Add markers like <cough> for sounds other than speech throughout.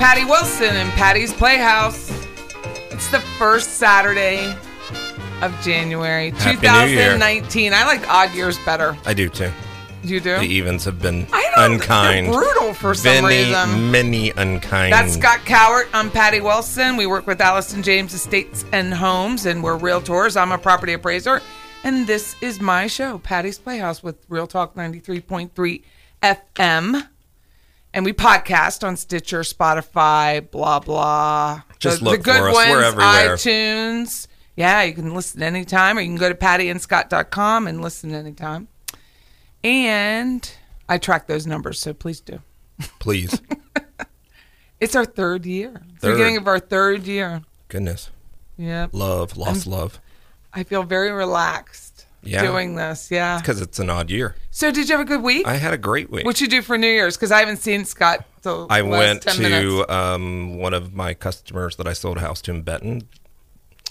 Patty Wilson in Patty's Playhouse. It's the first Saturday of January Happy New Year. 2019. I like odd years better. I do too. You do? The evens have been I know, unkind. brutal for some many, reason. Many unkind. That's Scott Cowart. I'm Patty Wilson. We work with Allison James Estates and Homes, and we're realtors. I'm a property appraiser, and this is my show, Patty's Playhouse, with Real Talk 93.3 FM. And we podcast on Stitcher, Spotify, blah blah. Just the, look the good for us. ones, We're everywhere. iTunes. Yeah, you can listen anytime, or you can go to pattyandscott.com and listen anytime. And I track those numbers, so please do. Please. <laughs> It's our third year. It's the beginning of our third year. Goodness. Yeah. Love, lost love. I feel very relaxed Yeah. doing this. Yeah. Because it's an odd year. So did you have a good week? I had a great week. What'd you do for New Year's? Because I haven't seen Scott. The I went 10 to um, one of my customers that I sold a house to in Benton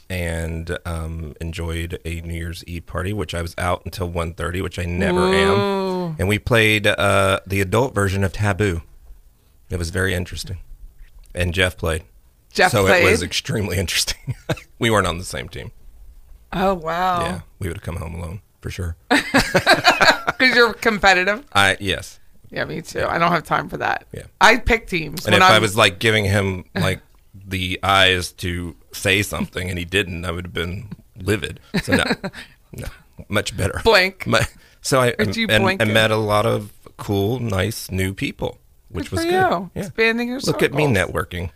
and um, enjoyed a New Year's Eve party, which I was out until 1.30, which I never am. And we played uh, the adult version of Taboo. It was very interesting. And Jeff played. Jeff played. so played. it was extremely <laughs> interesting. we weren't on the same team. Oh wow. Yeah, we would have come home alone for sure. <laughs> Because you're competitive. I yes, Yeah, me too. I don't have time for that. Yeah. I pick teams. and when if i I'm- was like giving him <laughs> like the eyes to say something and he didn't, I would have been livid. So no, no, much better. Blank. <laughs> So I Or do you and, blink and met a lot of cool, nice new people, which Good was good. you. Yeah. Expanding your Look at me networking.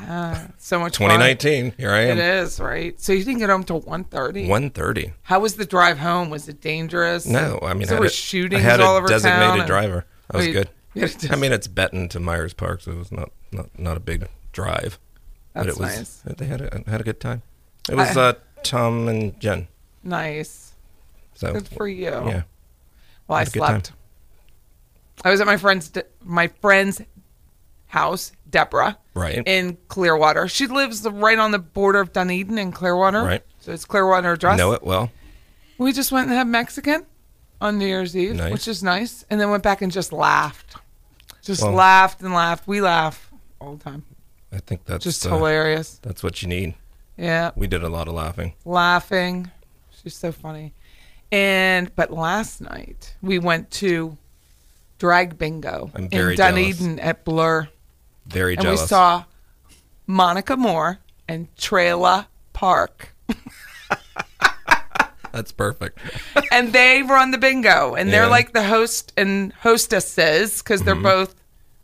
Yeah, so much fun. 2019, here I am. is right. So you didn't get home till 1.30? 1.30. How was the drive home? Was it dangerous? No, I mean there I were had, a- shootings I had all a over designated town driver. I was good. <laughs> you had a I mean, it's Benton to Myers Park, so it was not not, not a big drive. but That's it was nice. they had a, had a good time. It was I- uh, Tom and Jen. Nice. So Good for you. yeah, Well, I slept. I was at my friend's my friend's house, Deborah, right. in Clearwater. She lives right on the border of Dunedin and Clearwater. Right. So it's Clearwater address. know it well. We just went and had Mexican on New Year's Eve, Nice. which is nice, and then went back and just laughed. Just Well- laughed and laughed. We laugh all the time. I think that's Just uh, hilarious. That's what you need. Yeah, We did a lot of laughing. laughing. She's so funny. And but last night we went to drag bingo I'm in very jealous. Dunedin at Blur, Very and jealous. we saw Monica Moore and Trela Park. <laughs> That's perfect. <laughs> and they run the bingo, and they're Yeah. like the host and hostesses because they're both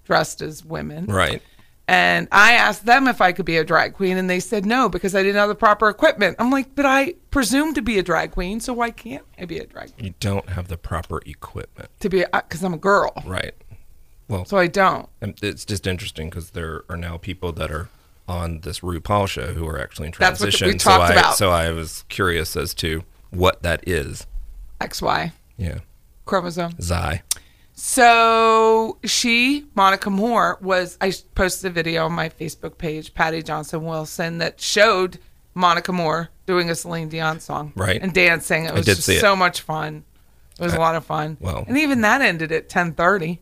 dressed as women. Mm-hmm. Right. And I asked them if I could be a drag queen, and they said no because I didn't have the proper equipment. I'm like, but I presume to be a drag queen, so why can't I be a drag queen? You don't have the proper equipment. To be because I'm a girl, Right. Well, so I don't. it's just interesting because there are now people that are on this RuPaul show who are actually in transition. That's what we so talked I, about. So I was curious as to what that is. XY Yeah. chromosome. Zai. So she, Monica Moore, was I posted a video on my Facebook page, Patty Johnson Wilson, that showed Monica Moore doing a Celine Dion song, Right. and dancing. It I was did just see it. so much fun. It was a lot of fun. well- and even that ended at ten thirty.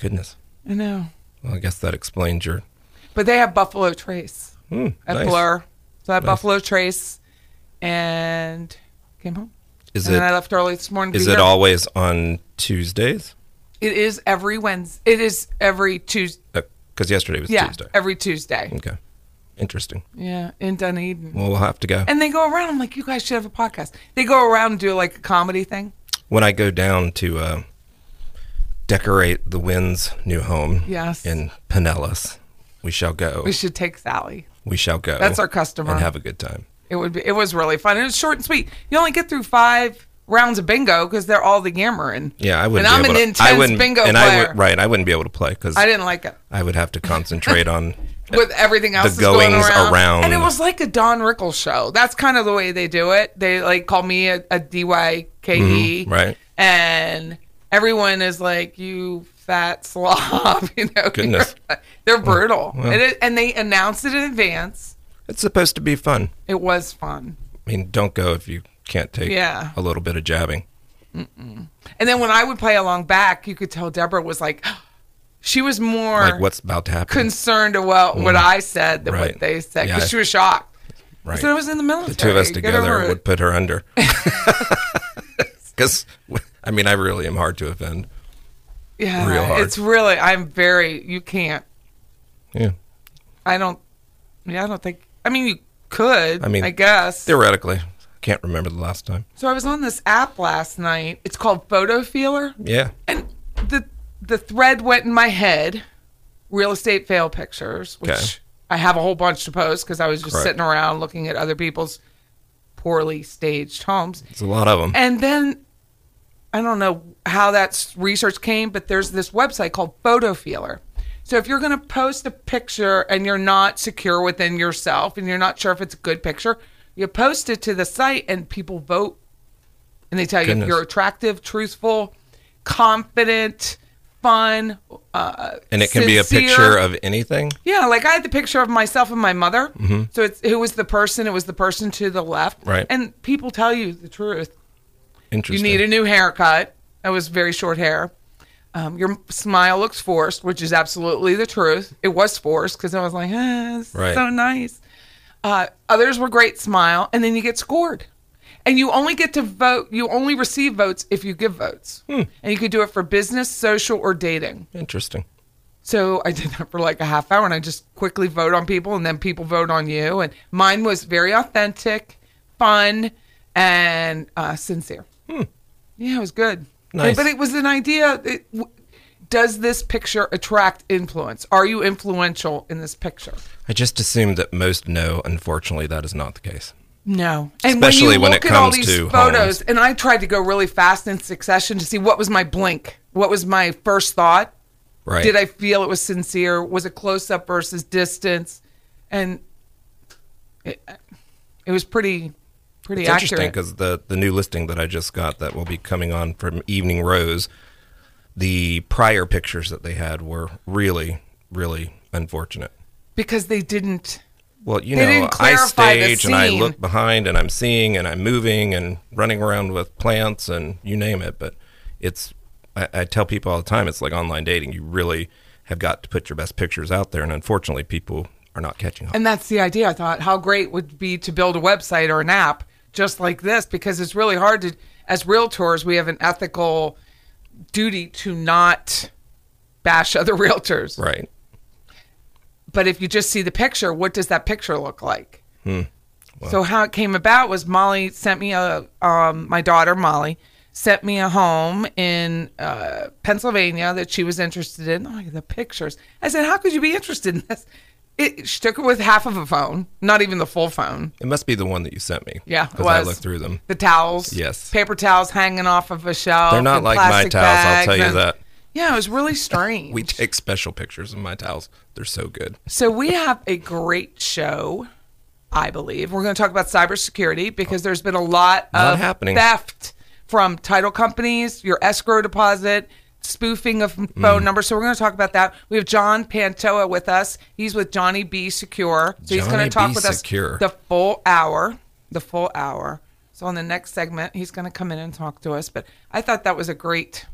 Goodness. I know, Well, I guess that explains your. but they have Buffalo Trace Hmm, at nice. Blur, so I had Nice. Buffalo Trace, and came home. Is and it then I left early this morning. is it here. always on Tuesdays? It is every Wednesday. It is every Tuesday. Because yesterday was Yeah, Tuesday. every Tuesday. Okay. Interesting. Yeah, in Dunedin. Well, we'll have to go. And they go around. I'm like, you guys should have a podcast. They go around and do like a comedy thing. when I go down to uh, decorate the Wind's new home Yes. in Pinellas, we shall go. We should take Sally. We shall go. That's our customer. And have a good time. It would be. It was really fun. It was short and sweet. You only get through five rounds of bingo because they're all the yammering. Yeah, I wouldn't. And I'm an to, intense bingo and player. I would, right, I wouldn't be able to play because I didn't like it I would have to concentrate on. <laughs> with everything else The that's going around. around. And it was like a Don Rickles show. That's kind of the way they do it. They like call me a, a. Mhm, right. And everyone is like, you fat slob. <laughs> You know, Goodness. they're brutal. well. It is- and they announced it in advance. It's supposed to be fun. It was fun. I mean, don't go if you can't take Yeah. a little bit of jabbing. And then when I would play along back, you could tell Deborah was like, <gasps> she was more Like what's about to happen. concerned about what I said than Mm. Right. what they said because Yeah. she was shocked. Right. said I was in the military. the two of us together would put her under. <laughs> <laughs> Because I mean, I really am hard to offend. Yeah, real hard. It's really. I'm very. You can't. Yeah. I don't. Yeah, I don't think. I mean, you could. I mean, I guess. Theoretically, can't remember the last time. So I was on this app last night. It's called Photofeeler, Yeah. and the the thread went in my head. Real estate fail pictures, which Okay. I have a whole bunch to post because I was just Correct. sitting around looking at other people's poorly staged homes. It's a lot of them. And then I don't know how that research came, but there's this website called Photofeeler. So if you're going to post a picture and you're not secure within yourself and you're not sure if it's a good picture, you post it to the site and people vote. And they tell you if you're attractive, truthful, confident, fun, uh, and it can be a picture of anything. Yeah, like I had the picture of myself and my mother. So it's who was the person? It was the person to the left. Mm-hmm. Right. And people tell you the truth. You need a new haircut. That was very short hair. Um, your smile looks forced, which is absolutely the truth. It was forced because I was like, ah, Right. so nice. Uh, others were great smile, and then you get scored. And you only get to vote, you only receive votes if you give votes. Hmm. And you could do it for business, social, or dating. Interesting. So I did that for like a half hour and I just quickly vote on people and then people vote on you. And mine was very authentic, fun, and uh, sincere. Hmm. Yeah, it was good. Nice. But it was an idea. It, does this picture attract influence? Are you influential in this picture? I just assumed that most know. Unfortunately, that is not the case. No. And Especially when, when it look at all comes these to photos, homes. and I tried to go really fast in succession to see what was my blink, what was my first thought. Right. Did I feel it was sincere? Was it close up versus distance? And it, it was pretty, pretty It's interesting because the the new listing that I just got that will be coming on from Evening Rose, the prior pictures that they had were really, really unfortunate. Because they didn't. Well, you know, I stage and I look behind and I'm seeing and I'm moving and running around with plants and you name it. But it's, I, I tell people all the time, it's like online dating. You really have got to put your best pictures out there, and unfortunately, people are not catching on. And that's the idea. I thought how great would be to build a website or an app just like this because it's really hard to as realtors we have an ethical duty to not bash <laughs> other realtors. right. But if you just see the picture, what does that picture look like? Hmm. So how it came about was Molly sent me a um, my daughter Molly sent me a home in uh, Pennsylvania that she was interested in. Oh, the pictures. I said, "How could you be interested in this?" It, she took it with half of a phone, not even the full phone. It must be the one that you sent me. Yeah, because I looked through them. The towels, Yes. paper towels hanging off of a shelf. They're not like my towels. I'll tell you and- that. Yeah, it was really <laughs> strange. We take special pictures of my towels. They're so good. So we have a great show, I believe. We're going to talk about cybersecurity because there's been a lot Lot of happening. theft from title companies, your escrow deposit, spoofing of Mm. phone numbers. So we're going to talk about that. We have John Pantoa with us. He's with Johnny B Secure. So he's going to talk B. with us the full hour. The full hour. So on the next segment, he's going to come in and talk to us. But I thought that was a great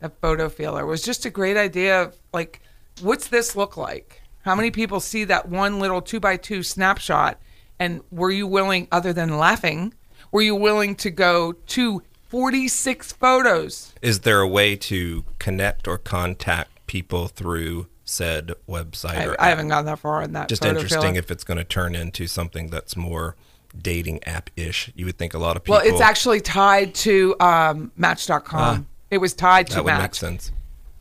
that Photofeeler was just a great idea of like what's this look like how many people see that one little two by two snapshot and were you willing other than laughing were you willing to go to 46 photos Is there a way to connect or contact people through said website? I, or I haven't gone that far in that Just interesting if it's going to turn into something that's more dating app ish. You would think a lot of people. well it's actually tied to um, match.com Ah. it was tied to that would match make sense.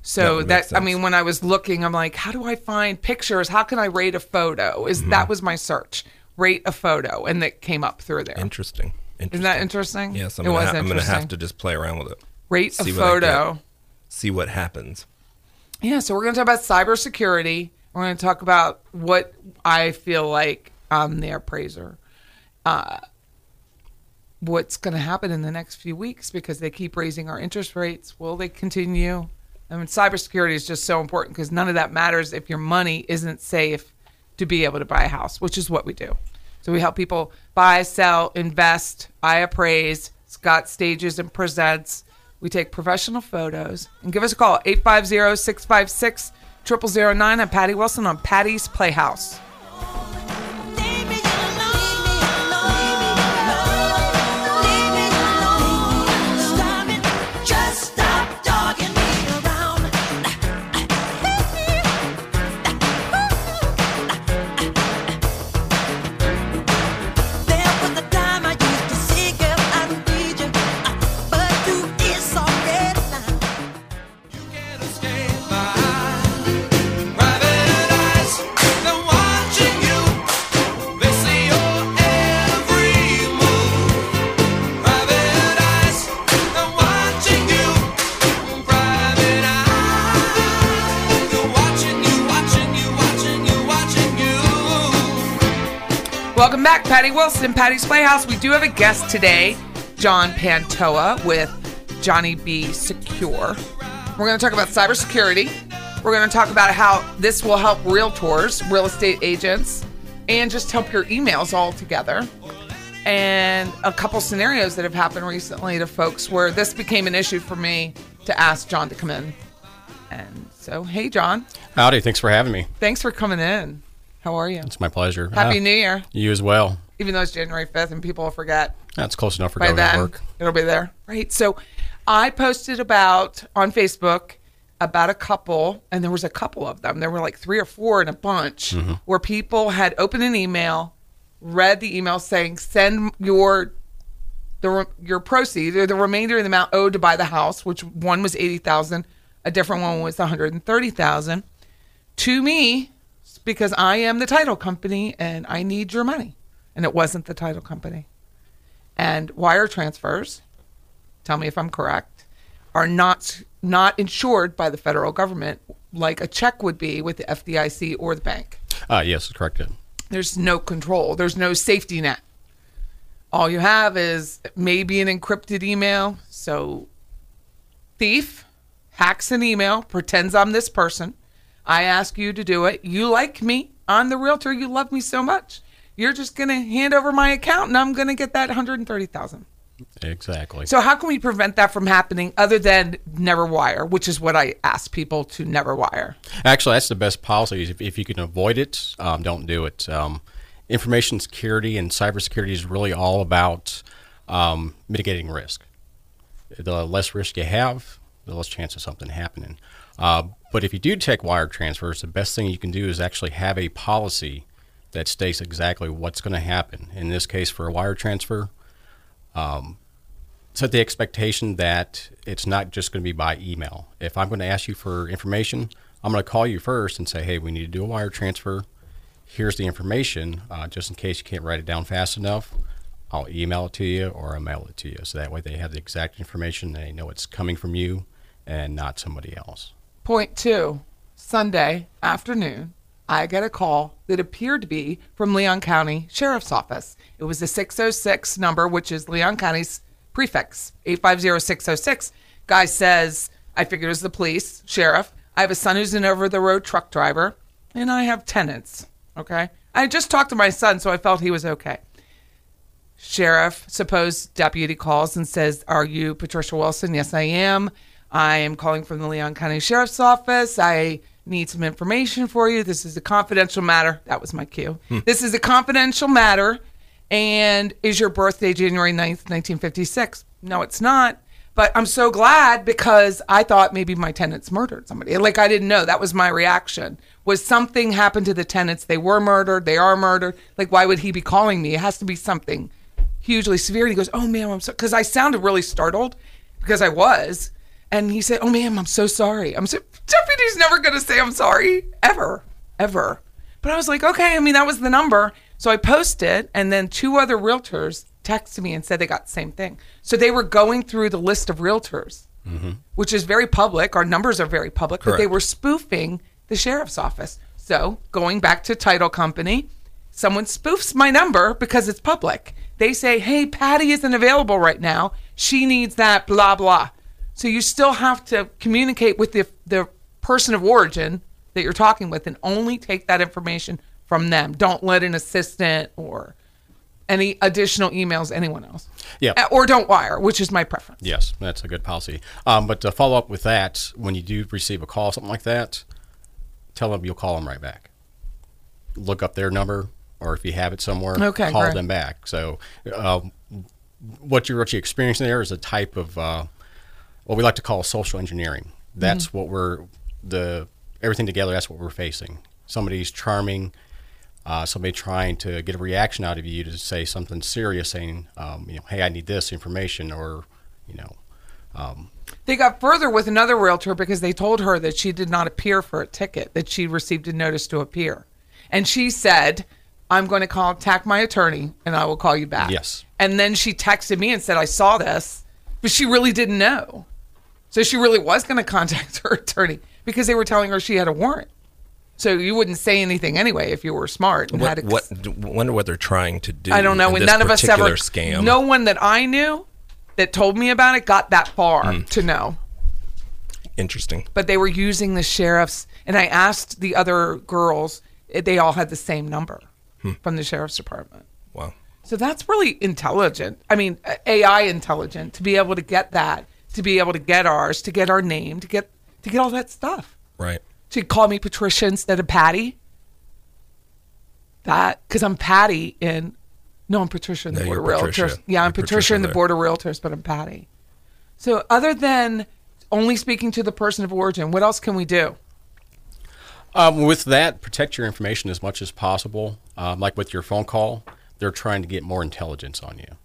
So That that, make I mean, when I was looking, I'm like, how do I find pictures? How can I rate a photo? Is Mm-hmm. that was my search? Rate a photo, and that came up through there. Interesting. Isn't that interesting? Yes, I'm it gonna, was ha- I'm gonna have to just play around with it. rate see a what I photo. get. See what happens. Yeah, so we're going to talk about cybersecurity. We're going to talk about what I feel like I'm the appraiser. Uh, what's going to happen in the next few weeks because they keep raising our interest rates. Will they continue? I mean, cybersecurity is just so important because none of that matters if your money isn't safe to be able to buy a house, which is what we do. So we help people buy, sell, invest. I appraise. Scott stages and presents. We take professional photos and give us a call 850 656 0009. I'm Patty Wilson on Patty's Playhouse. Welcome back, Patty Wilson, Patty's Playhouse. We do have a guest today, John Pantoa with Johnny B Secure. We're going to talk about cybersecurity. We're going to talk about how this will help realtors, real estate agents, and just help your emails all together. And a couple scenarios that have happened recently to folks where this became an issue for me to ask John to come in. And so, hey, John, Howdy, thanks for having me. thanks for coming in. How are you? It's my pleasure. Happy Ah, New Year. You as well. Even though it's January 5th and people will forget. That's close enough for by government then work. it'll be there right so i posted about on facebook about a couple and there was a couple of them there were like three or four in a bunch Mm-hmm. where people had opened an email read the email saying send your the your proceeds or the remainder of the amount owed to buy the house which one was 80000 a different one was 130000 to me because i am the title company and i need your money. And it wasn't the title company. And wire transfers tell me if i'm correct are not not insured by the federal government like a check would be with the FDIC or the bank. Ah, yes, correct. there's no control. There's no safety net. All you have is maybe an encrypted email. So thief hacks an email pretends i'm this person i ask you to do it you like me i'm the realtor you love me so much you're just going to hand over my account and i'm going to get that 130000 Exactly. So how can we prevent that from happening other than never wire, which is what I ask people to never wire? Actually, that's the best policy. If, if you can avoid it, um, don't do it. Um, information security and cybersecurity is really all about um, mitigating risk. The less risk you have, the less chance of something happening. Uh, but if you do take wire transfers, the best thing you can do is actually have a policy that states exactly what's going to happen. In this case, for a wire transfer, um, set the expectation that it's not just going to be by email. If I'm going to ask you for information, I'm going to call you first and say, hey, we need to do a wire transfer. Here's the information, uh, just in case you can't write it down fast enough. I'll email it to you or I'll mail it to you. So that way they have the exact information. They know it's coming from you and not somebody else. Point two, Sunday afternoon, I get a call that appeared to be from Leon County Sheriff's Office. It was a 606 number, which is Leon County's prefix, 850606. Guy says, I figured it was the police, sheriff. I have a son who's an over the road truck driver, and I have tenants. Okay. I just talked to my son, so I felt he was okay. Sheriff, supposed deputy calls and says, Are you Patricia Wilson? Yes, I am. I am calling from the Leon County Sheriff's Office. I need some information for you. This is a confidential matter. That was my cue. Hmm. This is a confidential matter. And is your birthday January 9th, 1956? No, it's not. But I'm so glad because I thought maybe my tenants murdered somebody. Like I didn't know. That was my reaction. Was something happened to the tenants? They were murdered. They are murdered. Like why would he be calling me? It has to be something hugely severe. And he goes, "Oh, ma'am, I'm so," because I sounded really startled because I was. And he said, "Oh, ma'am, I'm so sorry. I'm so deputy's never gonna say I'm sorry ever, ever." But I was like, "Okay." I mean, that was the number. So I posted, and then two other realtors texted me and said they got the same thing. So they were going through the list of realtors, mm-hmm. which is very public. Our numbers are very public, but they were spoofing the sheriff's office. So going back to title company, someone spoofs my number because it's public. They say, "Hey, Patty isn't available right now. She needs that blah blah." So you still have to communicate with the the person of origin that you're talking with and only take that information from them. Don't let an assistant or any additional emails anyone else. Yeah. Uh, Or don't wire, which is my preference. Yes, that's a good policy. Um, but to follow up with that, when you do receive a call, something like that, tell them you'll call them right back. Look up their number, or if you have it somewhere, Okay, call great. them back. So, um, what you're actually experiencing there is a type of uh, what we like to call social engineering. That's Mm-hmm. what we're the everything together. That's what we're facing. Somebody's charming. Uh, somebody trying to get a reaction out of you to say something serious, saying, um, you know, "Hey, I need this information," or, you know, They got further with another realtor because they told her that she did not appear for a ticket, that she received a notice to appear. And she said, I'm going to contact my attorney and I will call you back. Yes. And then she texted me and said, I saw this, but she really didn't know. So she really was going to contact <laughs> her attorney because they were telling her she had a warrant. So you wouldn't say anything anyway if you were smart and had What, ex- what? Wonder what they're trying to do. I don't know. in And this none of us ever. scam. No one that I knew that told me about it got that far Hmm. to know. Interesting. But they were using the sheriff's, and I asked the other girls. eh, They all had the same number Hmm. from the sheriff's department. Wow. So that's really intelligent. I mean, AI intelligent to be able to get that, to be able to get ours, to get our name, to get to get all that stuff. Right. To call me Patricia instead of Patty. That because I'm Patty in. No, I'm Patricia in the No, board of you're realtors. Patricia. Yeah, I'm Patricia, Patricia in the board of realtors, but I'm Patty. So other than only speaking to the person of origin, what else can we do? Um, with that, protect your information as much as possible. Um, like with your phone call, they're trying to get more intelligence on you.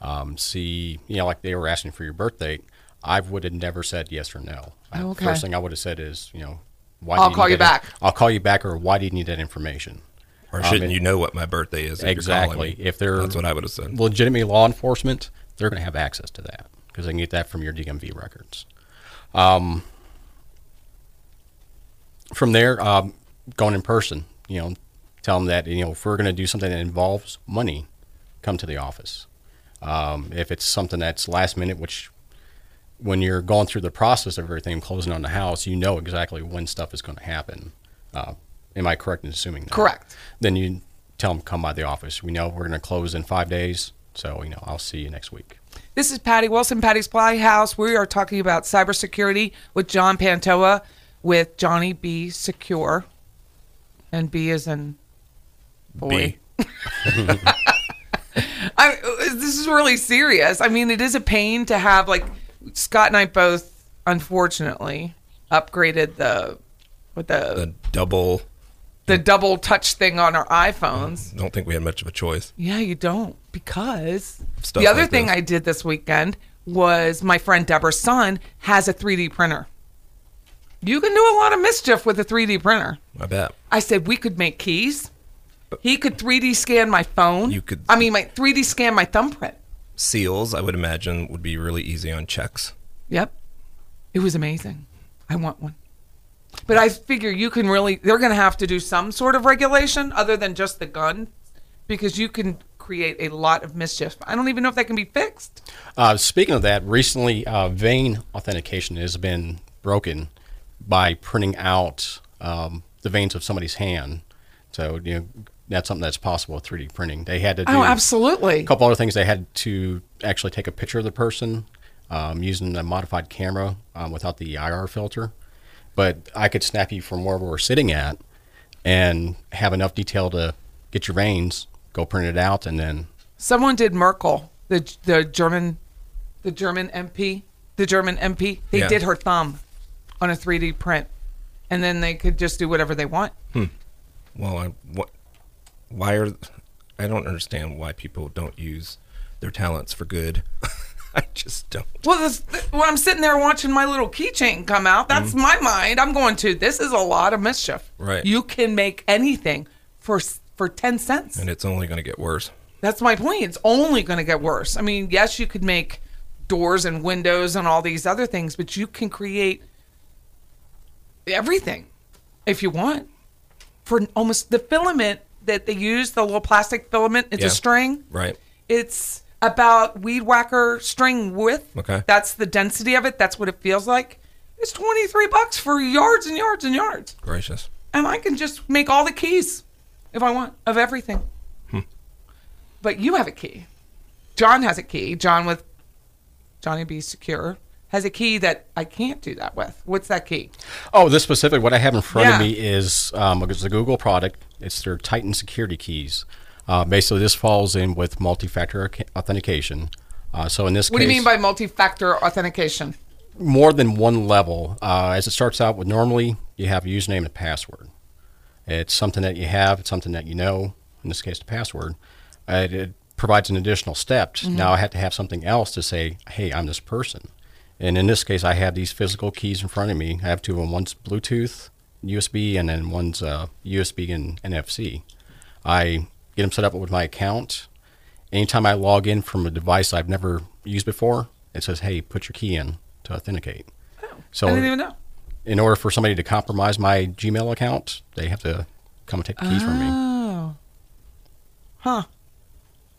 Um, see, you know, like they were asking for your birth date. I would have never said yes or no. Uh, Oh, okay. First thing I would have said is, you know, why I'll do call you that back. I'll call you back, or why do you need that information? Or Um, shouldn't and- you know what my birthday is? if you're Exactly. me? If they're that's what I would have said. legitimate law enforcement, they're going to have access to that because they can get that from your DMV records. Um, from there, um, going in person, you know, tell them that you know if we're going to do something that involves money, come to the office. Um, if it's something that's last minute, which when you're going through the process of everything, closing on the house, you know exactly when stuff is going to happen. Uh, am I correct in assuming that? Correct. Then you tell them come by the office. We know we're going to close in five days, so you know I'll see you next week. This is Patty Wilson, Patty's Playhouse. We are talking about cybersecurity with John Pantoa with Johnny B Secure. And B is in boy. B. <laughs> I, this is really serious. I mean, it is a pain to have like Scott and I both, unfortunately, upgraded the with the The double. the double touch thing on our iPhones. Mm, don't think we had much of a choice. Yeah, you don't because Stuff the other like thing this. I did this weekend was my friend Deborah's son has a 3D printer. You can do a lot of mischief with a 3D printer. I bet. I said we could make keys. He could 3D scan my phone. You could- I mean, my 3D scan my thumbprint. Seals, I would imagine, would be really easy on checks. Yep. It was amazing. I want one. But I figure you can really, they're going to have to do some sort of regulation other than just the gun because you can create a lot of mischief. I don't even know if that can be fixed. Uh, speaking of that, recently uh, vein authentication has been broken by printing out um, the veins of somebody's hand. So you know that's something that's possible with 3D printing. They had to do Oh, absolutely. a couple other things. They had to actually take a picture of the person um, using a modified camera um, without the IR filter. But I could snap you from wherever we're sitting at and have enough detail to get your veins, go print it out, and then Someone did Merkel, the the German, the German MP, the German MP. They Yeah. did her thumb on a 3D print, and then they could just do whatever they want. Hmm. Well, I, what? Why are? I don't understand why people don't use their talents for good. <laughs> I just don't. Well, this, when I'm sitting there watching my little keychain come out, that's mm-hmm. my mind. I'm going to. This is a lot of mischief. Right. You can make anything for for ten cents. And it's only going to get worse. That's my point. It's only going to get worse. I mean, yes, you could make doors and windows and all these other things, but you can create everything if you want. For almost the filament that they use, the little plastic filament, it's Yeah. a string. Right. It's about weed whacker string width. Okay. That's the density of it. That's what it feels like. It's 23 bucks for yards and yards and yards. Gracious. And I can just make all the keys if I want of everything. But you have a key. John has a key. John with Johnny B Secure has a key that I can't do that with. What's that key? Oh, this specific, what I have in front Yeah. of me is um, it's a Google product. It's their Titan security keys. Uh, basically, this falls in with multi-factor authentication. Uh, so in this case What case, do you mean by multi-factor authentication? more than one level? Uh, as it starts out with, normally you have a username and password. It's something that you have. It's something that you know. In this case, the password. Uh, it, it provides an additional step. Mm-hmm. Now I have to have something else to say, "Hey, I'm this person." And in this case, I have these physical keys in front of me. I have two of them. One's Bluetooth, USB, and then one's uh, USB and NFC. I get them set up with my account. Anytime I log in from a device I've never used before, it says, "Hey, put your key in to authenticate." Oh, So, I didn't even know. in order for somebody to compromise my Gmail account, they have to come and take the keys from me. Oh. Huh.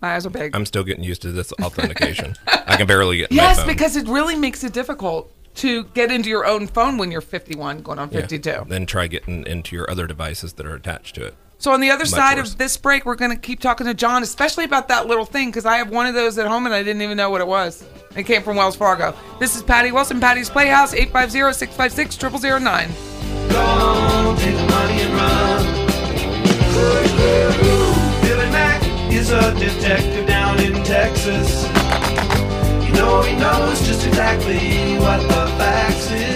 My eyes are big. I'm still getting used to this authentication. I can barely get yes, my phone. because it really makes it difficult to get into your own phone when you're 51 going on Yeah. 52. Then try getting into your other devices that are attached to it. So on the other side worse. of this break, we're going to keep talking to John, especially about that little thing, because I have one of those at home and I didn't even know what it was. It came from Wells Fargo. This is Patty Wilson, Patty's Playhouse, 850-656-0009. Gone, take the money and run. Billy Mack is a detective down in Texas. Know he knows just exactly what the facts is.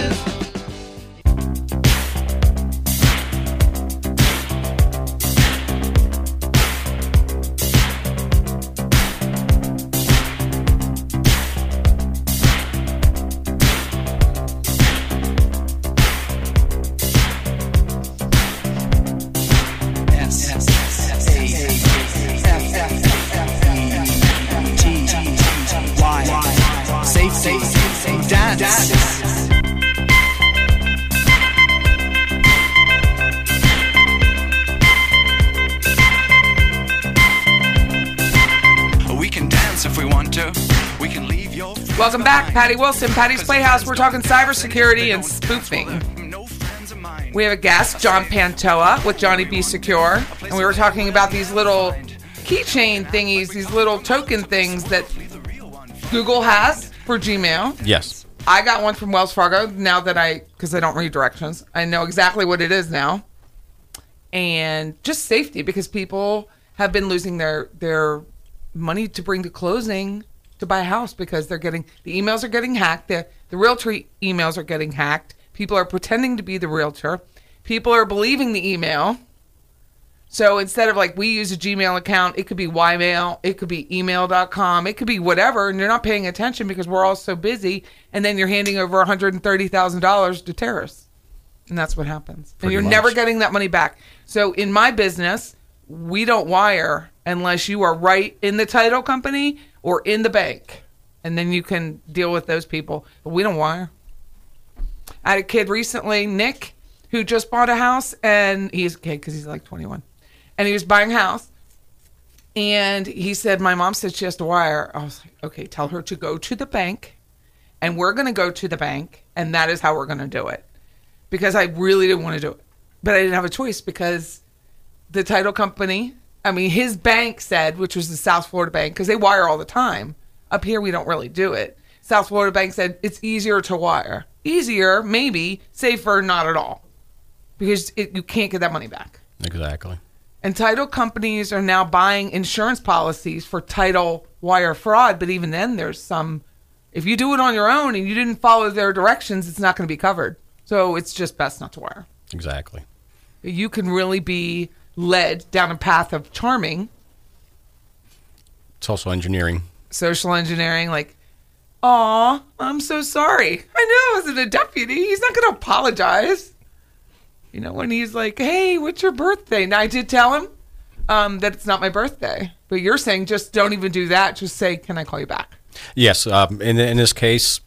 Welcome back, Patty Wilson, Patty's Playhouse. We're talking cybersecurity and spoofing. No friends of mine. We have a guest, John Pantoa with Johnny B Secure, and we were talking about these little keychain thingies, these little token things that Google has for Gmail. Yes. I got one from Wells Fargo now that I, because I don't read directions, I know exactly what it is now. And just safety because people have been losing their their money to bring to closing to buy a house because they're getting the emails are getting hacked. The the realtor emails are getting hacked. People are pretending to be the realtor. People are believing the email. So instead of like we use a Gmail account, it could be Ymail, it could be email.com, it could be whatever, and you're not paying attention because we're all so busy, and then you're handing over $130,000 to terrorists. And that's what happens. and you're much. never getting that money back. So in my business, we don't wire unless you are right in the title company or in the bank. And then you can deal with those people. But we don't wire. I had a kid recently, Nick, who just bought a house, and he's a kid because he's like 21, and he was buying a house, and he said, "My mom said she has to wire." I was like, "Okay, tell her to go to the bank, and we're going to go to the bank, and that is how we're going to do it," because I really didn't want to do it, but I didn't have a choice because the title company, I mean, his bank said, which was the South Florida Bank, because they wire all the time. Up here, we don't really do it. South Florida Bank said it's easier to wire. Easier, maybe. Safer, not at all. Because it, you can't get that money back. Exactly. And title companies are now buying insurance policies for title wire fraud. But even then, there's some. If you do it on your own and you didn't follow their directions, it's not going to be covered. So it's just best not to wire. Exactly. You can really be led down a path of charming It's also engineering. social engineering, like, "Aw, I'm so sorry. I know I wasn't a deputy. He's not going to apologize." You know, when he's like, "Hey, what's your birthday?" Now I did tell him um, that it's not my birthday, but you're saying just don't even do that. Just say, "Can I call you back?" Yes. Um, in, in this case,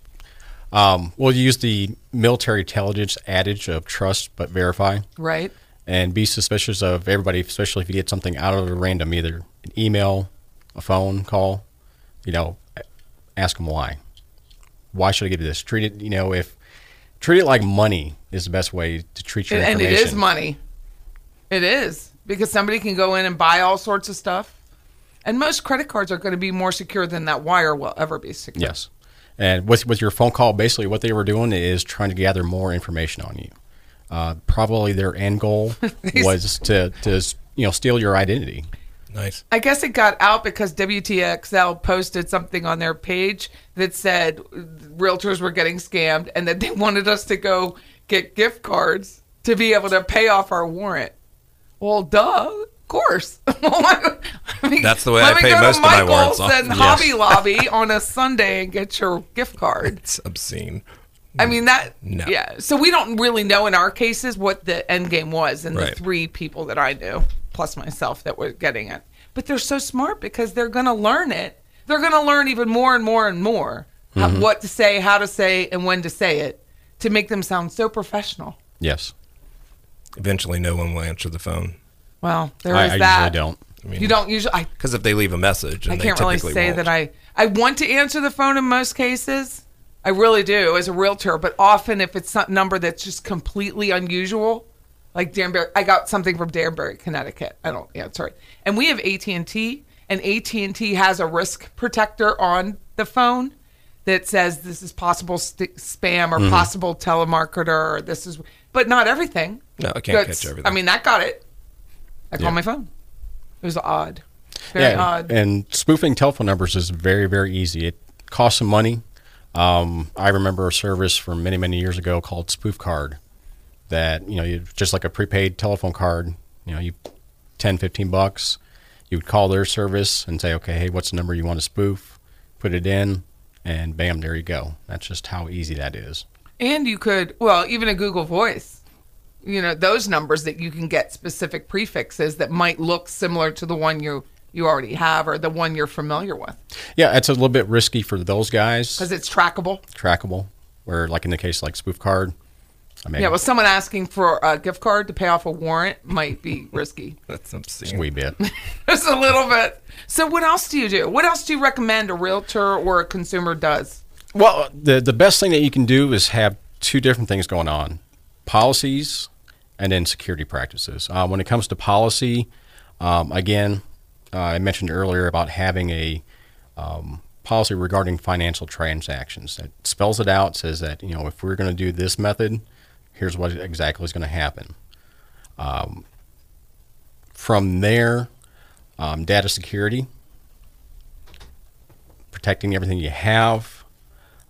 um, we'll use the military intelligence adage of trust but verify Right? And be suspicious of everybody, especially if you get something out of the random, either an email, a phone call. You know, ask them why. Why should I give you this? Treat it, you know, if treat it like money is the best way to treat your And, and it information. is money. It is because somebody can go in and buy all sorts of stuff, and most credit cards are going to be more secure than that wire will ever be secure. Yes. And with, with your phone call, basically what they were doing is trying to gather more information on you. Uh, probably their end goal <laughs> was to, to you know steal your identity. Nice. I guess it got out because WTXL posted something on their page that said realtors were getting scammed and that they <laughs> wanted us to go get gift cards to be able to pay off our warrant. Well, duh, of course. <laughs> I mean, That's the way I me pay to most of my Michael's warrants off. and Yes. Hobby Lobby on a Sunday and get your gift card. It's obscene. I mean that. No. Yeah. So we don't really know in our cases what the end game was, and the three people that I knew plus myself that were getting it. But they're so smart because they're going to learn it. They're going to learn even more and more and more Mm-hmm. what to say, how to say, and when to say it to make them sound so professional. Yes. Eventually, no one will answer the phone Well, there I, is I that. usually don't. I mean, You don't usually. I because if they leave a message, and I can't really typically say won't. that I I want to answer the phone in most cases. I really do as a realtor, but often if it's some number that's just completely unusual, like Danbury, I got something from Danbury, Connecticut. I don't answer it, and we have AT and T, and AT and T has a risk protector on the phone that says this is possible st- spam or Mm-hmm. possible telemarketer or this is, but not everything. No, I can't That's- catch everything. I mean, that got it. I called Yeah. my phone. It was odd. Very yeah, odd. and spoofing telephone numbers is very, very easy. It costs some money. Um, I remember a service from many, many years ago called SpoofCard that, you know, you just like a prepaid telephone card, you know, you 10, 15 bucks. You would call their service and say, okay, hey, what's the number you want to spoof? Put it in, and bam, there you go. That's just how easy that is. And you could, well, even a Google Voice, you know, those numbers that you can get specific prefixes that might look similar to the one you you already have or the one you're familiar with Yeah, it's a little bit risky for those guys, because it's trackable. trackable, where like in the case like SpoofCard, I mean, Yeah, well, someone asking for a gift card to pay off a warrant might be <laughs> risky. That's just a obscene. wee bit. <laughs> Just a little bit. So, what else do you do? What else do you recommend a realtor or a consumer does? Well, the the best thing that you can do is have two different things going on: policies and then security practices. Uh, when it comes to policy, um, again, uh, I mentioned earlier about having a um, policy regarding financial transactions. that spells it out, says that, you know, if we're going to do this method, here's what exactly is going to happen. Um, from there, um, data security, protecting everything you have,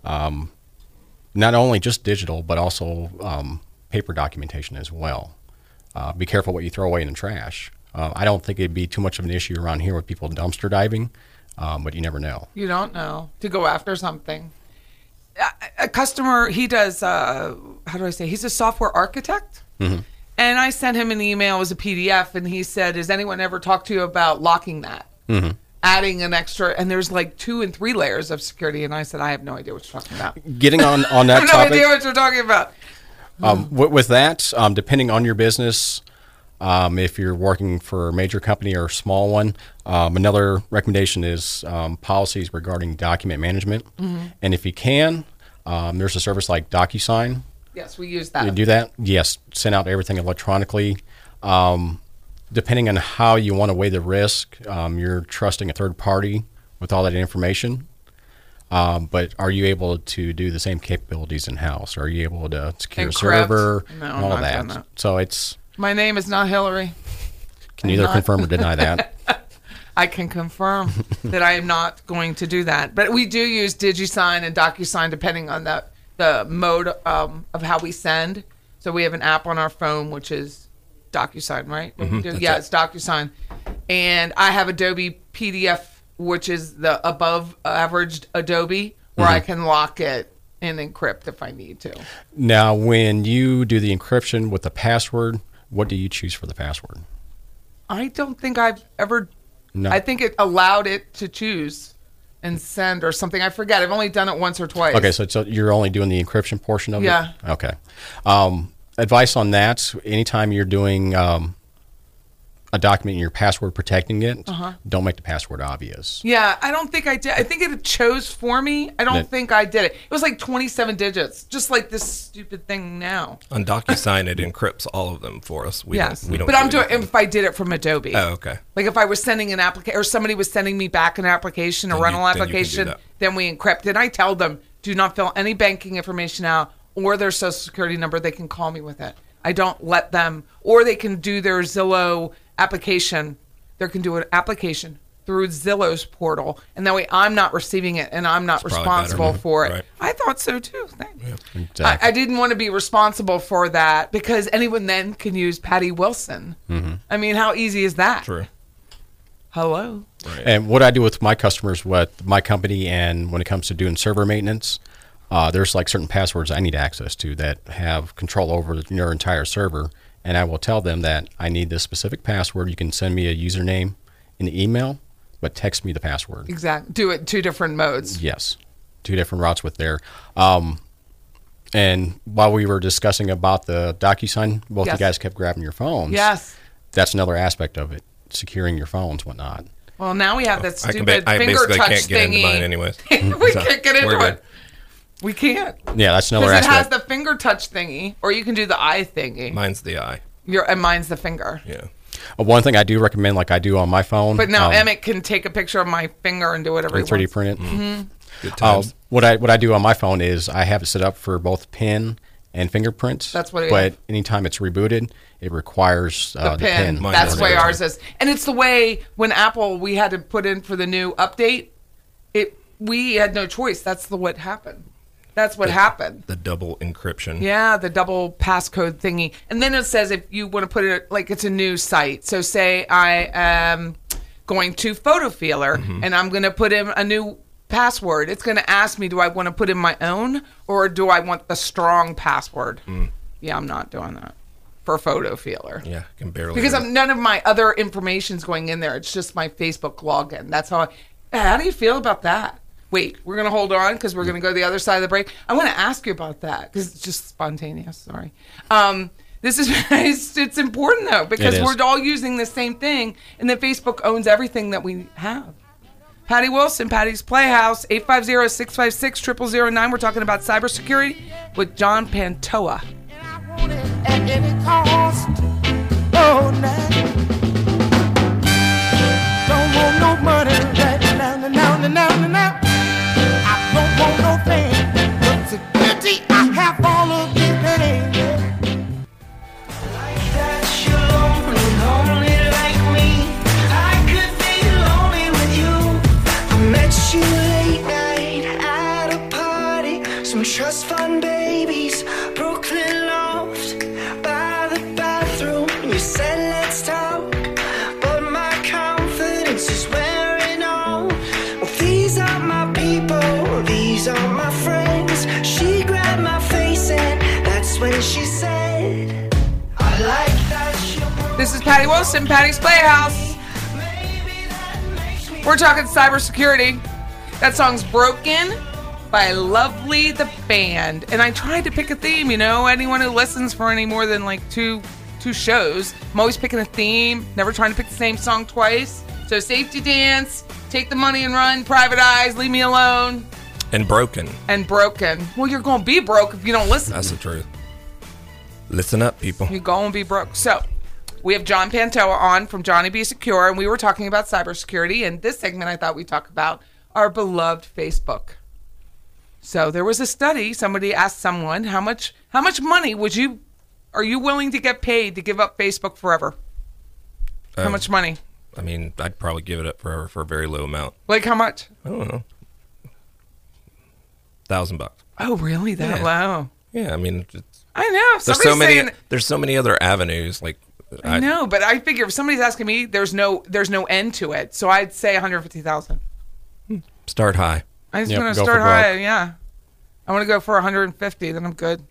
um, not only just digital, but also um, paper documentation as well. Uh, be careful what you throw away in the trash. Uh, I don't think it'd be too much of an issue around here with people dumpster diving, um, but you never know. You don't know to go after something. A, a customer, he does. Uh, how do I say? He's a software architect. And I sent him an email as a PDF, and he said, "Has anyone ever talked to you about locking that, adding an extra?" And there's like two and three layers of security. And I said, "I have no idea what you're talking about. Getting on on <laughs> that I have no topic, idea what you're talking about." Um, with, with that, um, depending on your business, um, if you're working for a major company or a small one, um, another recommendation is um, policies regarding document management. And if you can, um, there's a service like DocuSign. Yes, we use You that. do that? Yes. Send out everything electronically. Um, depending on how you want to weigh the risk, um, you're trusting a third party with all that information. Um, but are you able to do the same capabilities in house? Are you able to secure a server No, and all that? that. So it's My name is not Hillary. can you either not. confirm or deny that. <laughs> I can confirm <laughs> that I am not going to do that. But we do use DigiSign and DocuSign depending on the the mode um, of how we send. So we have an app on our phone which is DocuSign, right? Do? Yeah, it's DocuSign, and I have Adobe PDF, which is the above averaged Adobe, where I can lock it and encrypt if I need to. Now, when you do the encryption with the password, what do you choose for the password? I don't think I've ever. No. I think it allowed it to choose and send or something. I forget. I've only done it once or twice. Okay, so, so you're only doing the encryption portion of Yeah. it? Yeah. Okay. Um, advice on that anytime you're doing um, a document and your password protecting it, Uh-huh. don't make the password obvious. Yeah, I don't think I did. I think it chose for me. I don't Yeah. think I did it. It was like 27 digits, just like this stupid thing now. On DocuSign, it encrypts all of them for us. We yes, don't, we don't but I'm doing anything. if I did it from Adobe. Oh, okay. Like if I was sending an application or somebody was sending me back an application, a Then rental you can do application, then we encrypt it. I tell them do not fill any banking information out or their social security number. They can call me with it. I don't let them, or they can do their Zillow application. There can do an application through Zillow's portal, and that way I'm not receiving it and I'm not probably responsible for it. Right. I thought so too. Thanks. I, Exactly. I didn't want to be responsible for that because anyone then can use Patty Wilson. I mean, how easy is that? True. Hello. And what I do with my customers, with my company, and when it comes to doing server maintenance, uh, there's like certain passwords I need access to that have control over your entire server. And I will tell them that I need this specific password. You can send me a username in the email, but text me the password. Exactly. Do it two different modes. Yes, two different routes with there. Um, and while we were discussing about the DocuSign, both Yes. you guys kept grabbing your phones. Yes. That's another aspect of it, securing your phones, whatnot. Well, now we have that I, can stupid ba- I finger basically touch can't get thingy. into mine anyways. <laughs> we So, can't get into we're good. it. We can't Yeah, that's another because it has aspect. the finger touch thingy, or you can do the eye thingy. Mine's the eye. Your and mine's the finger. Yeah. Uh, One thing I do recommend, like I do on my phone, But now um, Emmett can take a picture of my finger and do whatever he and 3D wants. print it. Mm-hmm. Good Uh, times. what I what I do on my phone is I have it set up for both pin and fingerprints. That's what it But is. anytime it's rebooted, it requires uh, the the, pin. pin. Mine That's doesn't the way either. ours is, and it's the way when Apple we had to put in for the new update. It we had no choice. That's the what happened. That's what happened. the double encryption. Yeah, the double passcode thingy. And then it says if you want to put it like it's a new site. So say I am going to Photofeeler Mm-hmm. and I'm going to put in a new password. It's going to ask me do I want to put in my own or do I want the strong password? Yeah, I'm not doing that for Photofeeler. Yeah, I can barely. Because I'm, none of my other information's going in there. It's just my Facebook login. That's how I. How do you feel about that? Wait, we're going to hold on because we're going to go to the other side of the break. I want to ask you about that because it's just spontaneous. Sorry. Um, this is <laughs> it's, it's important though because we're all using the same thing, and then Facebook owns everything that we have. Patty Wilson, Patty's Playhouse, 850-656-0009. We're talking about cybersecurity with John Pantoa. at any cost. Patty Wilson, Patty's Playhouse. We're talking cybersecurity. That song's Broken by Lovely the Band. And I tried to pick a theme, you know, anyone who listens for any more than like two two shows, I'm always picking a theme, never trying to pick the same song twice. So safety dance, take the money and run, private eyes, leave me alone, And broken. and broken. Well, you're gonna be broke if you don't listen. That's the truth. Listen up, people. You're going to be broke. So, we have John Pantoa on from Johnny Be Secure, and we were talking about cybersecurity. And this segment, I thought we'd talk about our beloved Facebook. So there was a study. Somebody asked someone how much how much money would you are you willing to get paid to give up Facebook forever? How Um, much money? I mean, I'd probably give it up for for a very low amount. Like how much? I don't know. Thousand bucks. Oh, really? That Yeah. low? Yeah, I mean, it's, I know. there's so many. saying, There's so many other avenues. Like, I know, but I figure if somebody's asking me, there's no there's no end to it. So I'd say 150,000. start high. I'm just Yep, gonna start for broke. high. Yeah, I want to go for 150. Then I'm good.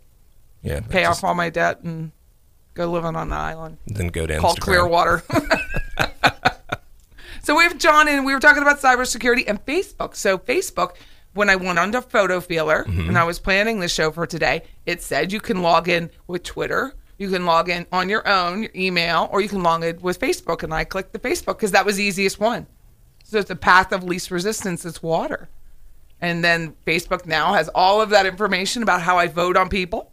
Yeah, Pay just- off all my debt and go living on the island Then go to Call Instagram. Clearwater. <laughs> so we have John, and we were talking about cybersecurity and Facebook. So Facebook, when I went onto Photofeeler Mm-hmm. and I was planning the show for today, it said you can log in with Twitter. You can log in on your own, your email, or you can log in with Facebook. And I clicked the Facebook because that was the easiest one. So it's the path of least resistance. It's water. And then Facebook now has all of that information about how I vote on people.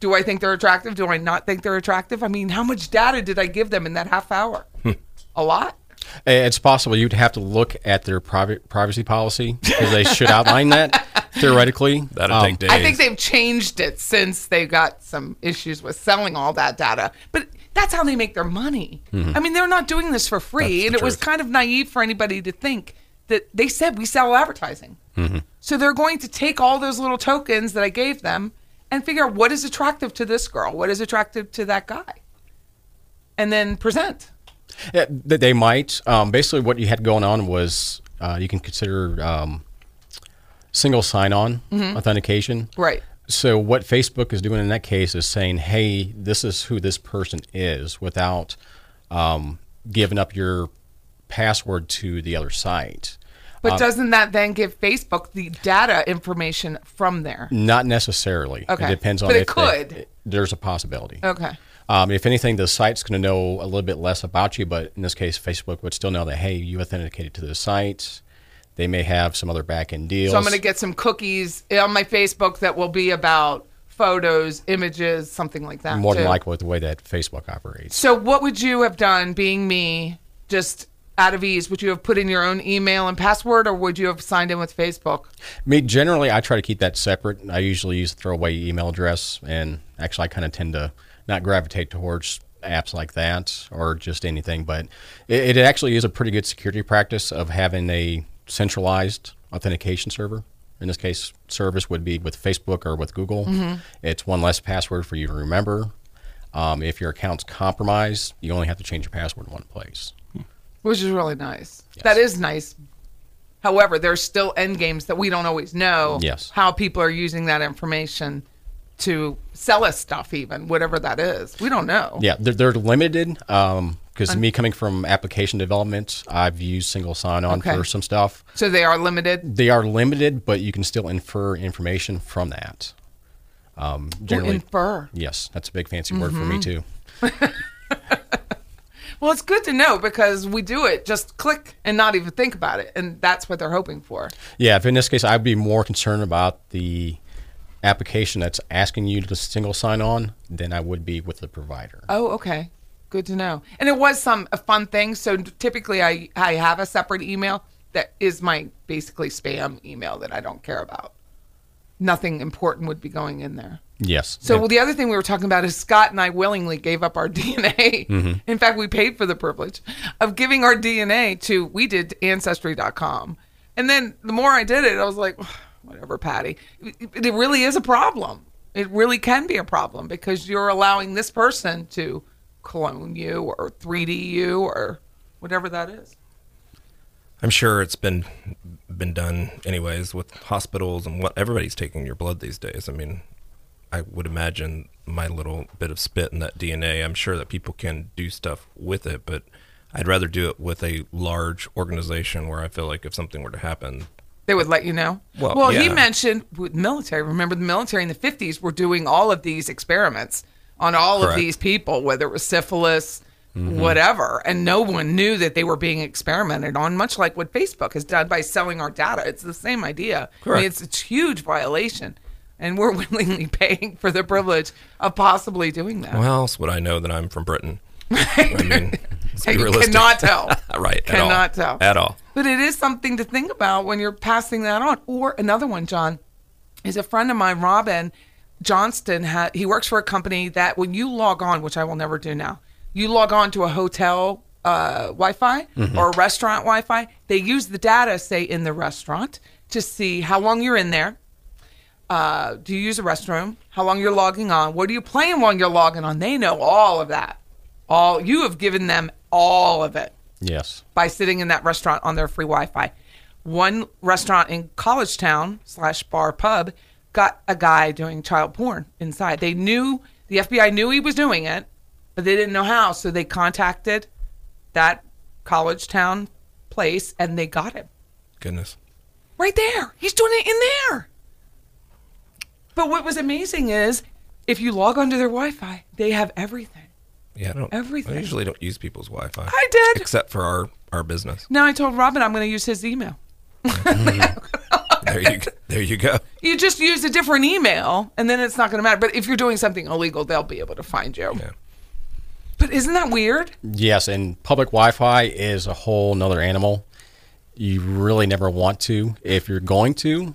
Do I think they're attractive? Do I not think they're attractive? I mean, how much data did I give them in that half hour? Hmm. A lot. Eh, It's possible you'd have to look at their private privacy policy because they should outline that <laughs> theoretically. That'll Um, take days. I think they've changed it since they got some issues with selling all that data. But that's how they make their money. I mean, they're not doing this for free. Mm-hmm. And the it was kind of naive for anybody to think that they said we sell advertising. Mm-hmm. So they're going to take all those little tokens that I gave them and figure out what is attractive to this girl, what is attractive to that guy, and then present. Yeah, they might. Um, basically, what you had going on was uh, you can consider um, single sign-on authentication. Right. So what Facebook is doing in that case is saying, "Hey, this is who this person is," without um, giving up your password to the other site. But doesn't that then give Facebook the data information from there? Not necessarily. Okay. It depends on But it if they- could. there's a possibility. Okay. Um, if anything, the site's going to know a little bit less about you, but in this case, Facebook would still know that hey, you authenticated to the site. They may have some other back end deals. So I'm going to get some cookies on my Facebook that will be about photos, images, something like that. more than likely with the way that Facebook operates. So what would you have done, being me, just out of ease? Would you have put in your own email and password, or would you have signed in with Facebook? Me generally, I try to keep that separate. I usually use throwaway email address, and actually, I kind of tend to not gravitate towards apps like that or just anything. But it, it actually is a pretty good security practice of having a centralized authentication server. In this case, service would be with Facebook or with Google. It's one less password for you to remember. Um, if your account's compromised, you only have to change your password in one place. Which is really nice. That is nice. However, there's still end games that we don't always know Yes. how people are using that information to sell us stuff, even whatever that is. We don't know. Yeah, they're, they're limited because me coming from application development, I've used single sign-on Okay. for some stuff. So they are limited. They are limited, but you can still infer information from that. Um, generally, infer. yes, that's a big fancy word for me too. <laughs> Well, it's good to know because we do it just click and not even think about it, and that's what they're hoping for. Yeah, if in this case, I'd be more concerned about the application that's asking you to single sign on than I would be with the provider. Oh, okay. Good to know. And it was some a fun thing. So typically, I I have a separate email that is my basically spam email that I don't care about. Nothing important would be going in there. Yes. So And- the other thing we were talking about is Scott and I willingly gave up our <laughs> DNA. Mm-hmm. In fact, we paid for the privilege of giving our DNA to we did ancestry.com. And then the more I did it, I was like, whatever, Patty. It, really is a problem. It really can be a problem because you're allowing this person to clone you or 3D you or whatever that is. I'm sure it's been been done anyways with hospitals and what everybody's taking your blood these days. I mean, I would imagine my little bit of spit in that DNA. I'm sure that people can do stuff with it, but I'd rather do it with a large organization where I feel like if something were to happen, They would let you know. Well, he yeah. mentioned with military. Remember, the military in the fifties were doing all of these experiments on all of these people, whether it was syphilis, mm-hmm. whatever, and no one knew that they were being experimented on. Much like what Facebook has done by selling our data, it's the same idea. I mean, it's it's a huge violation, and we're <laughs> willingly paying for the privilege of possibly doing that. well, else would I know that I'm from Britain? I mean, <laughs> let's be you realistic. cannot tell. <laughs> right. at. Cannot tell. At all. But it is something to think about when you're passing that on. Or another one, John, is a friend of mine, Robin Johnston. Ha- he works for a company that when you log on, which I will never do now, you log on to a hotel uh, Wi-Fi or a restaurant Wi-Fi. They use the data, say in the restaurant, to see how long you're in there. Uh, do you use a restroom? How long you're logging on? What are you playing while you're logging on? They know all of that. All you have given them all of it Yes. by sitting in that restaurant on their free Wi-Fi. One restaurant in College Town slash bar pub got a guy doing child porn inside. They knew the FBI knew he was doing it, but they didn't know how, so they contacted that College Town place and they got him Goodness. right there. He's doing it in there. But what was amazing is if you log onto their Wi-Fi, they have everything. Yeah, I don't. Everything. I usually don't use people's Wi-Fi. I did. except for our our business. Now I told Robin I'm going to use his email. <laughs> There you go. there you go. You just use a different email, and then it's not going to matter. But if you're doing something illegal, they'll be able to find you. Yeah. But isn't that weird? Yes, and public Wi-Fi is a whole nother animal. You really never want to. If you're going to,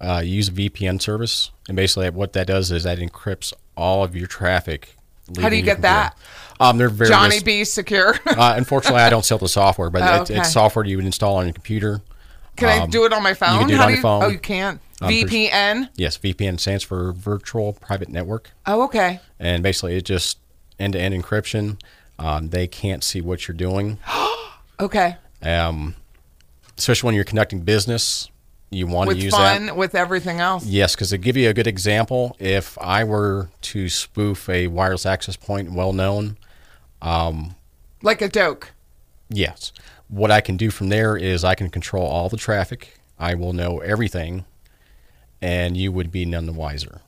uh, use a VPN service, and basically what that does is that encrypts all of your traffic. How do you get that? Um, they're very Johnny B secure. <laughs> Uh, unfortunately, I don't sell the software, but Oh, it's, okay. it's software you would install on your computer. Can I Um, do it on my phone? can do it How on do your you- phone. Oh, you can. Um, VPN. Yes, VPN stands for Virtual Private Network, Oh, okay. and basically it's just end-to-end encryption. Um, they can't see what you're doing. <gasps> Okay. Um, especially when you're conducting business, you want With to use fun, that. with everything else. Yes, because to give you a good example, if I were to spoof a wireless access point well known, um, Like a doke. yes, what I can do from there is I can control all the traffic. I will know everything, and you would be none the wiser.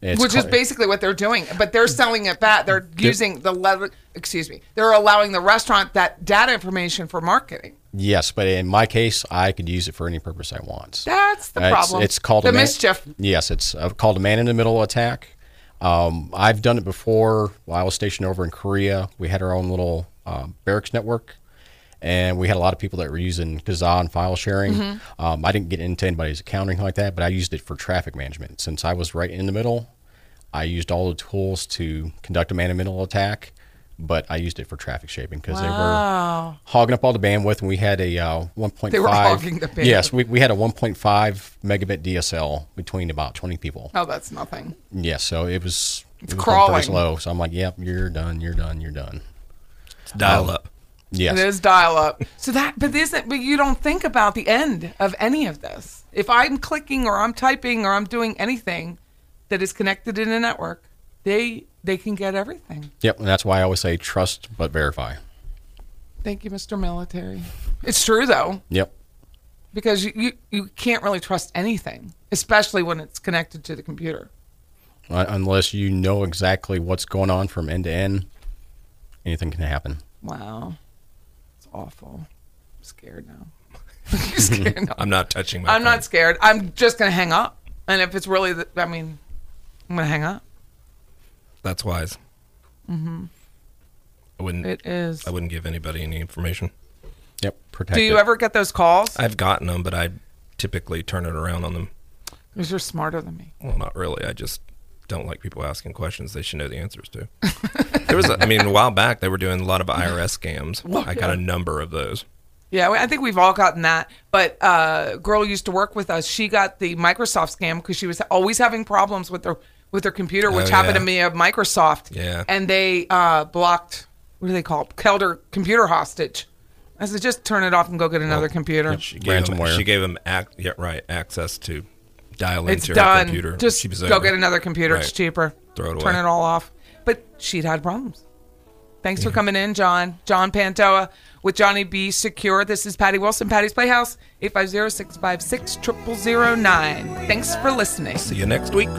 It's which is basically what they're doing. But they're selling it back. They're using the level. Excuse me. They're allowing the restaurant that data information for marketing. Yes, but in my case, I could use it for any purpose I want. That's the Uh, it's- problem. It's, called the a man- mischief. Yes, it's uh, called a man in the middle attack. Um, I've done it before. While I was stationed over in Korea, we had our own little um, barracks network, and we had a lot of people that were using Kazaa and file sharing. Mm-hmm. Um, I didn't get into anybody's accounting like that, but I used it for traffic management. Since I was right in the middle, I used all the tools to conduct a man in the middle attack. But I used it for traffic shaping because they were hogging up all the bandwidth, and we had a uh, 1.5. They were hogging the bandwidth. Yes, we, we had a 1.5 megabit DSL between about 20 people. Oh, that's nothing. Yes, so it was, it was going crawling. slow. So I'm like, yep, you're done, you're done, you're done. It's dial up. Yes. It is dial up. So that, but isn't, but you don't think about the end of any of this. If I'm clicking or I'm typing or I'm doing anything that is connected in a network, they they can get everything. Yep, and that's why I always say trust but verify. Thank you, Mr. Military. It's true though, Yep. because you, you, you can't really trust anything, especially when it's connected to the computer. Uh, unless you know exactly what's going on from end to end, anything can happen. Wow. It's awful. I'm scared now. <laughs> <laughs> I'm scared now. I'm not touching my. I'm phone. not scared. I'm just going to hang up. And if it's really, the, I mean, I'm going to hang up. That's wise. Mm-hmm. I wouldn't. It is. I wouldn't give anybody any information. Yep. Protect Do you it. ever get those calls? I've gotten them, but I typically turn it around on them. Because you're smarter than me. Well, not really. I just don't like people asking questions they should know the answers to. there was, a, I mean, a while back they were doing a lot of IRS scams. I got a number of those. Yeah, I think we've all gotten that. But uh, girl used to work with us. She got the Microsoft scam because she was always having problems with her with their computer, which Oh, happened yeah. to me at Microsoft. Yeah. And they uh, blocked. What do they call? it? Held her computer hostage. I said, just turn it off and go get another computer. She gave them, Ransomware. she gave them ac- yeah, right access to dial It's into her computer. Just go over. get another computer. It's cheaper. Throw it Turn it all off. But she'd had problems. Thanks for coming in, John. John Pantoa with Johnny B. Secure. This is Patty Wilson, Patty's Playhouse, 850 656 0009. Thanks for listening. See you next week.